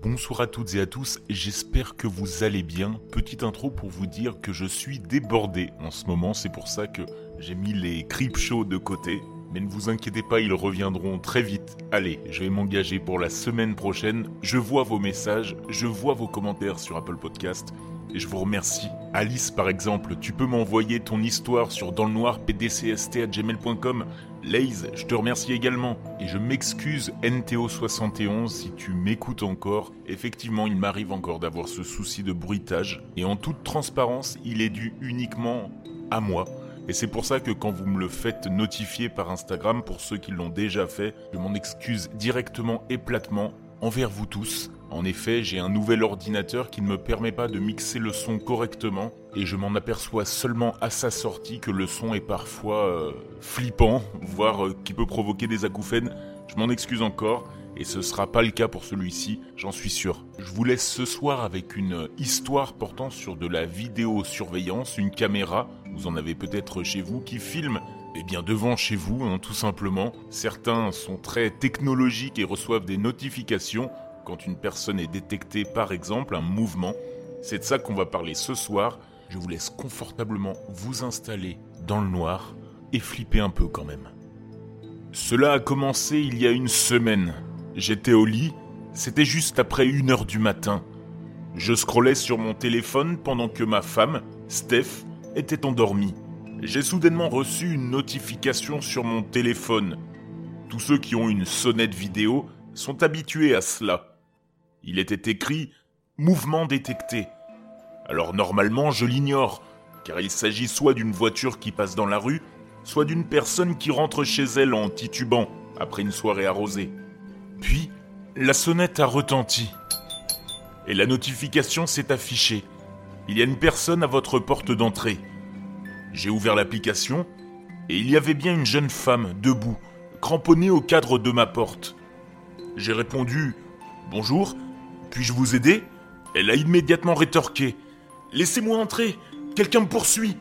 Bonsoir à toutes et à tous, j'espère que vous allez bien. Petite intro pour vous dire que je suis débordé en ce moment, c'est pour ça que j'ai mis les creep shows de côté. Mais ne vous inquiétez pas, ils reviendront très vite. Allez, je vais m'engager pour la semaine prochaine. Je vois vos messages, je vois vos commentaires sur Apple Podcast et je vous remercie. Alice, par exemple, tu peux m'envoyer ton histoire sur dans le noir pdcst@gmail.com. Laze, je te remercie également et je m'excuse NTO71 si tu m'écoutes encore. Effectivement, il m'arrive encore d'avoir ce souci de bruitage et en toute transparence, il est dû uniquement à moi. Et c'est pour ça que quand vous me le faites notifier par Instagram, pour ceux qui l'ont déjà fait, je m'en excuse directement et platement envers vous tous. En effet, j'ai un nouvel ordinateur qui ne me permet pas de mixer le son correctement et je m'en aperçois seulement à sa sortie que le son est parfois euh, flippant, voire euh, qui peut provoquer des acouphènes. Je m'en excuse encore et ce sera pas le cas pour celui-ci, j'en suis sûr. Je vous laisse ce soir avec une histoire portant sur de la vidéosurveillance, une caméra, vous en avez peut-être chez vous, qui filme eh bien devant chez vous, hein, tout simplement. Certains sont très technologiques et reçoivent des notifications quand une personne est détectée, par exemple, un mouvement. C'est de ça qu'on va parler ce soir. Je vous laisse confortablement vous installer dans le noir et flipper un peu quand même. Cela a commencé il y a une semaine. J'étais au lit, c'était juste après une heure du matin. Je scrollais sur mon téléphone pendant que ma femme, Steph, était endormie. J'ai soudainement reçu une notification sur mon téléphone. Tous ceux qui ont une sonnette vidéo sont habitués à cela. Il était écrit Mouvement détecté. Alors normalement, je l'ignore, car il s'agit soit d'une voiture qui passe dans la rue, soit d'une personne qui rentre chez elle en titubant après une soirée arrosée. Puis, la sonnette a retenti. Et la notification s'est affichée. Il y a une personne à votre porte d'entrée. J'ai ouvert l'application et il y avait bien une jeune femme debout, cramponnée au cadre de ma porte. J'ai répondu Bonjour, puis-je vous aider? Elle a immédiatement rétorqué. Laissez-moi entrer, quelqu'un me poursuit.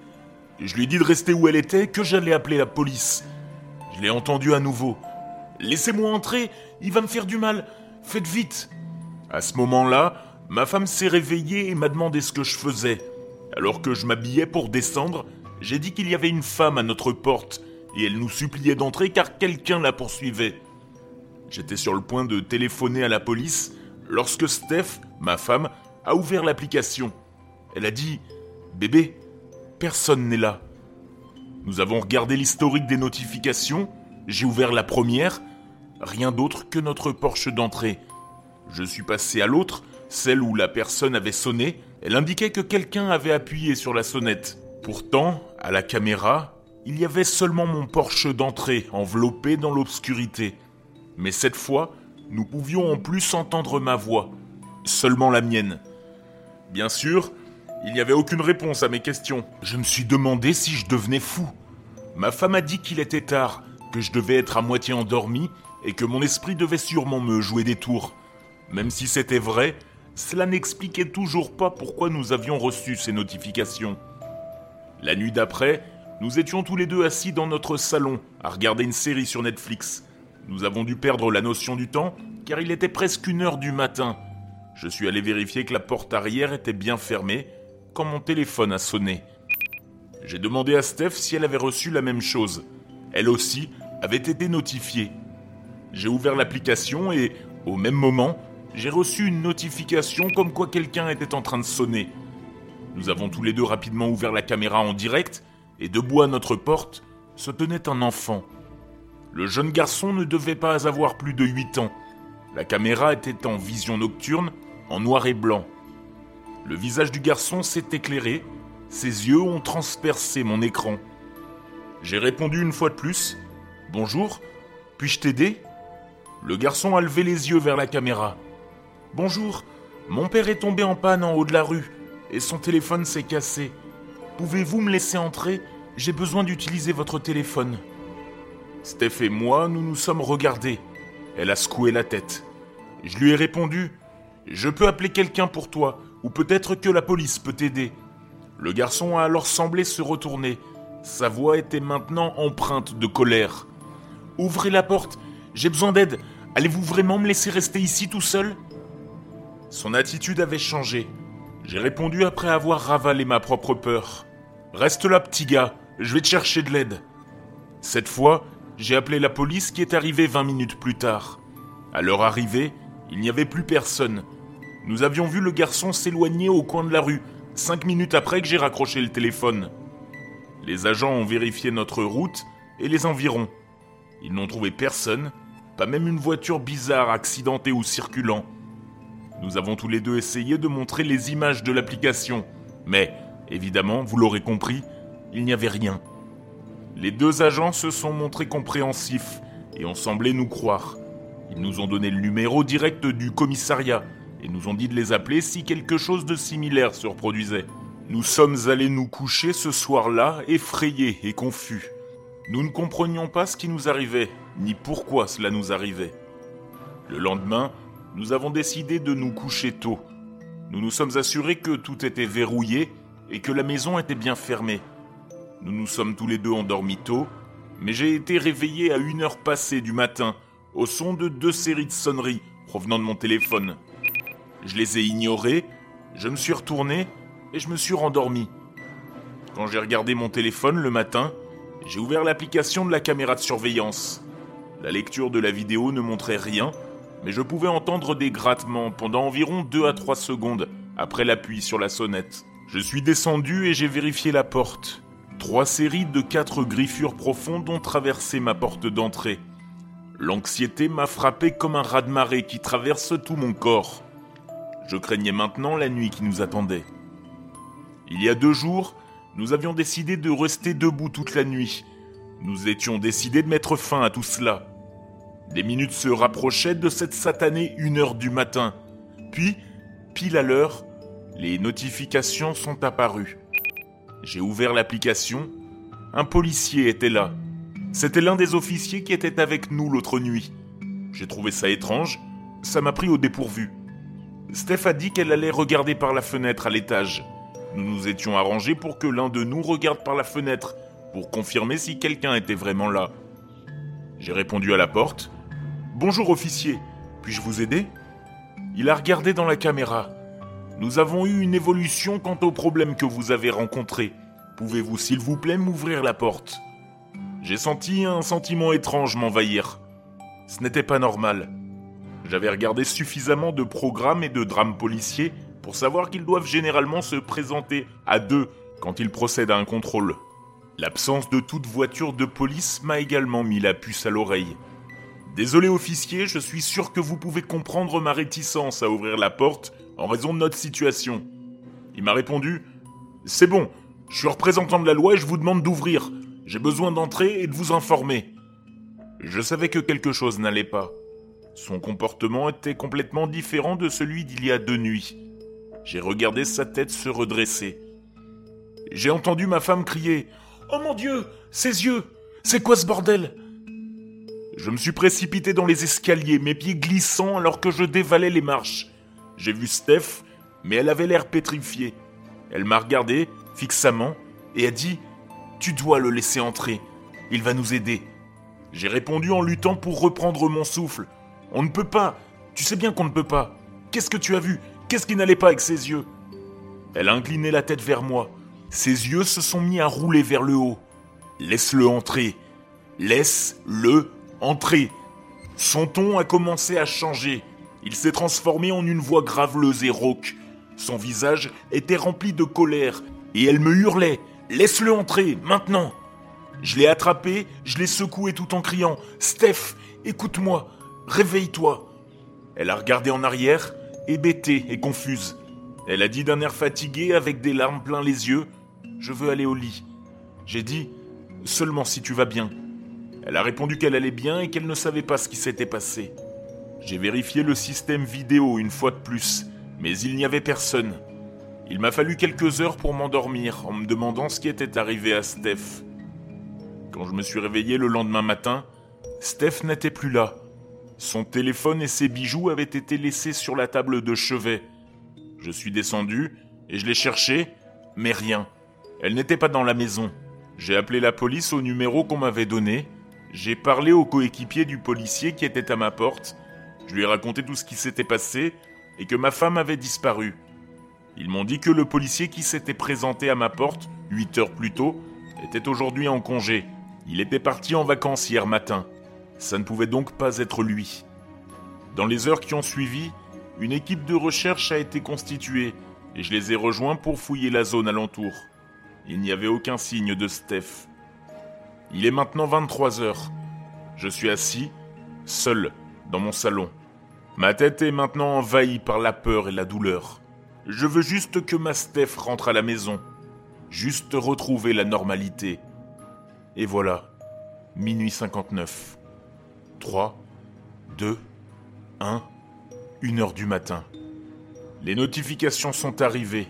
Je lui ai dit de rester où elle était, que j'allais appeler la police. Je l'ai entendu à nouveau. Laissez-moi entrer, il va me faire du mal, faites vite. À ce moment-là, ma femme s'est réveillée et m'a demandé ce que je faisais. Alors que je m'habillais pour descendre, j'ai dit qu'il y avait une femme à notre porte et elle nous suppliait d'entrer car quelqu'un la poursuivait. J'étais sur le point de téléphoner à la police lorsque Steph, ma femme, a ouvert l'application. Elle a dit Bébé, personne n'est là. Nous avons regardé l'historique des notifications, j'ai ouvert la première, rien d'autre que notre porche d'entrée. Je suis passé à l'autre, celle où la personne avait sonné, elle indiquait que quelqu'un avait appuyé sur la sonnette. Pourtant, à la caméra, il y avait seulement mon porche d'entrée enveloppé dans l'obscurité. Mais cette fois, nous pouvions en plus entendre ma voix, seulement la mienne. Bien sûr, il n'y avait aucune réponse à mes questions. Je me suis demandé si je devenais fou. Ma femme a dit qu'il était tard, que je devais être à moitié endormi et que mon esprit devait sûrement me jouer des tours. Même si c'était vrai, cela n'expliquait toujours pas pourquoi nous avions reçu ces notifications. La nuit d'après, nous étions tous les deux assis dans notre salon à regarder une série sur Netflix. Nous avons dû perdre la notion du temps, car il était presque une heure du matin. Je suis allé vérifier que la porte arrière était bien fermée, quand mon téléphone a sonné. J'ai demandé à Steph si elle avait reçu la même chose. Elle aussi avait été notifiée. J'ai ouvert l'application et, au même moment, j'ai reçu une notification comme quoi quelqu'un était en train de sonner. Nous avons tous les deux rapidement ouvert la caméra en direct, et debout à notre porte se tenait un enfant. Le jeune garçon ne devait pas avoir plus de 8 ans. La caméra était en vision nocturne, en noir et blanc. Le visage du garçon s'est éclairé, ses yeux ont transpercé mon écran. J'ai répondu une fois de plus Bonjour, puis-je t'aider? Le garçon a levé les yeux vers la caméra. Bonjour, mon père est tombé en panne en haut de la rue et son téléphone s'est cassé. Pouvez-vous me laisser entrer? J'ai besoin d'utiliser votre téléphone. Steph et moi, nous nous sommes regardés. Elle a secoué la tête. Je lui ai répondu Je peux appeler quelqu'un pour toi, ou peut-être que la police peut t'aider. Le garçon a alors semblé se retourner. Sa voix était maintenant empreinte de colère. Ouvrez la porte, j'ai besoin d'aide. Allez-vous vraiment me laisser rester ici tout seul? Son attitude avait changé. J'ai répondu après avoir ravalé ma propre peur. Reste là, petit gars, je vais te chercher de l'aide. Cette fois, j'ai appelé la police qui est arrivée 20 minutes plus tard. À leur arrivée, il n'y avait plus personne. Nous avions vu le garçon s'éloigner au coin de la rue, cinq minutes après que j'ai raccroché le téléphone. Les agents ont vérifié notre route et les environs. Ils n'ont trouvé personne, pas même une voiture bizarre accidentée ou circulant. Nous avons tous les deux essayé de montrer les images de l'application, mais, évidemment, vous l'aurez compris, il n'y avait rien. Les deux agents se sont montrés compréhensifs et ont semblé nous croire. Ils nous ont donné le numéro direct du commissariat et nous ont dit de les appeler si quelque chose de similaire se reproduisait. Nous sommes allés nous coucher ce soir-là, effrayés et confus. Nous ne comprenions pas ce qui nous arrivait, ni pourquoi cela nous arrivait. Le lendemain, nous avons décidé de nous coucher tôt. Nous nous sommes assurés que tout était verrouillé et que la maison était bien fermée. Nous nous sommes tous les deux endormis tôt, mais j'ai été réveillé à une heure passée du matin au son de deux séries de sonneries provenant de mon téléphone. Je les ai ignorées, je me suis retourné et je me suis rendormi. Quand j'ai regardé mon téléphone le matin, j'ai ouvert l'application de la caméra de surveillance. La lecture de la vidéo ne montrait rien, mais je pouvais entendre des grattements pendant environ 2 à 3 secondes après l'appui sur la sonnette. Je suis descendu et j'ai vérifié la porte. Trois séries de quatre griffures profondes ont traversé ma porte d'entrée. L'anxiété m'a frappé comme un raz-de-marée qui traverse tout mon corps. Je craignais maintenant la nuit qui nous attendait. Il y a deux jours, nous avions décidé de rester debout toute la nuit. Nous étions décidés de mettre fin à tout cela. Les minutes se rapprochaient de cette satanée une heure du matin. Puis, pile à l'heure, les notifications sont apparues. J'ai ouvert l'application. Un policier était là. C'était l'un des officiers qui était avec nous l'autre nuit. J'ai trouvé ça étrange. Ça m'a pris au dépourvu. Steph a dit qu'elle allait regarder par la fenêtre à l'étage. Nous nous étions arrangés pour que l'un de nous regarde par la fenêtre, pour confirmer si quelqu'un était vraiment là. J'ai répondu à la porte. Bonjour officier, puis-je vous aider? Il a regardé dans la caméra. Nous avons eu une évolution quant au problème que vous avez rencontré. Pouvez-vous s'il vous plaît m'ouvrir la porte? J'ai senti un sentiment étrange m'envahir. Ce n'était pas normal. J'avais regardé suffisamment de programmes et de drames policiers pour savoir qu'ils doivent généralement se présenter à deux quand ils procèdent à un contrôle. L'absence de toute voiture de police m'a également mis la puce à l'oreille. Désolé officier, je suis sûr que vous pouvez comprendre ma réticence à ouvrir la porte en raison de notre situation. Il m'a répondu C'est bon, je suis représentant de la loi et je vous demande d'ouvrir. J'ai besoin d'entrer et de vous informer. Je savais que quelque chose n'allait pas. Son comportement était complètement différent de celui d'il y a deux nuits. J'ai regardé sa tête se redresser. J'ai entendu ma femme crier Oh mon Dieu Ses yeux C'est quoi ce bordel? Je me suis précipité dans les escaliers, mes pieds glissant alors que je dévalais les marches. J'ai vu Steph, mais elle avait l'air pétrifiée. Elle m'a regardé fixement et a dit Tu dois le laisser entrer. Il va nous aider. J'ai répondu en luttant pour reprendre mon souffle. On ne peut pas. Tu sais bien qu'on ne peut pas. Qu'est-ce que tu as vu? Qu'est-ce qui n'allait pas avec ses yeux Elle a incliné la tête vers moi. Ses yeux se sont mis à rouler vers le haut. Laisse-le entrer. Laisse-le entrer. Son ton a commencé à changer. Il s'est transformé en une voix graveleuse et rauque. Son visage était rempli de colère, et elle me hurlait Laisse-le entrer, maintenant Je l'ai attrapé, je l'ai secoué tout en criant Steph, écoute-moi, réveille-toi Elle a regardé en arrière, hébétée et confuse. Elle a dit d'un air fatigué, avec des larmes plein les yeux Je veux aller au lit. J'ai dit Seulement si tu vas bien. Elle a répondu qu'elle allait bien et qu'elle ne savait pas ce qui s'était passé. J'ai vérifié le système vidéo une fois de plus, mais il n'y avait personne. Il m'a fallu quelques heures pour m'endormir en me demandant ce qui était arrivé à Steph. Quand je me suis réveillé le lendemain matin, Steph n'était plus là. Son téléphone et ses bijoux avaient été laissés sur la table de chevet. Je suis descendu et je l'ai cherchée, mais rien. Elle n'était pas dans la maison. J'ai appelé la police au numéro qu'on m'avait donné. J'ai parlé au coéquipier du policier qui était à ma porte je lui ai raconté tout ce qui s'était passé, et que ma femme avait disparu. Ils m'ont dit que le policier qui s'était présenté à ma porte, huit heures plus tôt, était aujourd'hui en congé. Il était parti en vacances hier matin. Ça ne pouvait donc pas être lui. Dans les heures qui ont suivi, une équipe de recherche a été constituée et je les ai rejoints pour fouiller la zone alentour. Il n'y avait aucun signe de Steph. Il est maintenant 23 heures. Je suis assis, seul, dans mon salon. Ma tête est maintenant envahie par la peur et la douleur. Je veux juste que ma Steph rentre à la maison. Juste retrouver la normalité. Et voilà, minuit 59. 3, 2, 1, 1 heure du matin. Les notifications sont arrivées.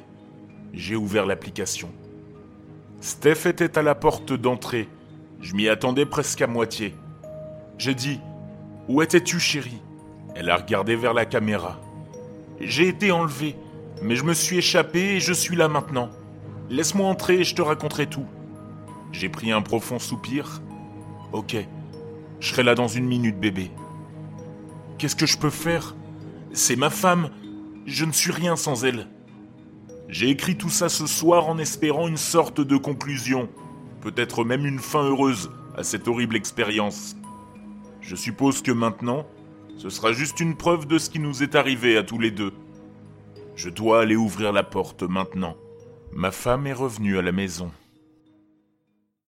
J'ai ouvert l'application. Steph était à la porte d'entrée. Je m'y attendais presque à moitié. J'ai dit Où étais-tu, chérie? Elle a regardé vers la caméra. J'ai été enlevé, mais je me suis échappé et je suis là maintenant. Laisse-moi entrer et je te raconterai tout. J'ai pris un profond soupir. Ok, je serai là dans une minute, bébé. Qu'est-ce que je peux faire? C'est ma femme. Je ne suis rien sans elle. J'ai écrit tout ça ce soir en espérant une sorte de conclusion, peut-être même une fin heureuse à cette horrible expérience. Je suppose que maintenant, ce sera juste une preuve de ce qui nous est arrivé à tous les deux. Je dois aller ouvrir la porte maintenant. Ma femme est revenue à la maison.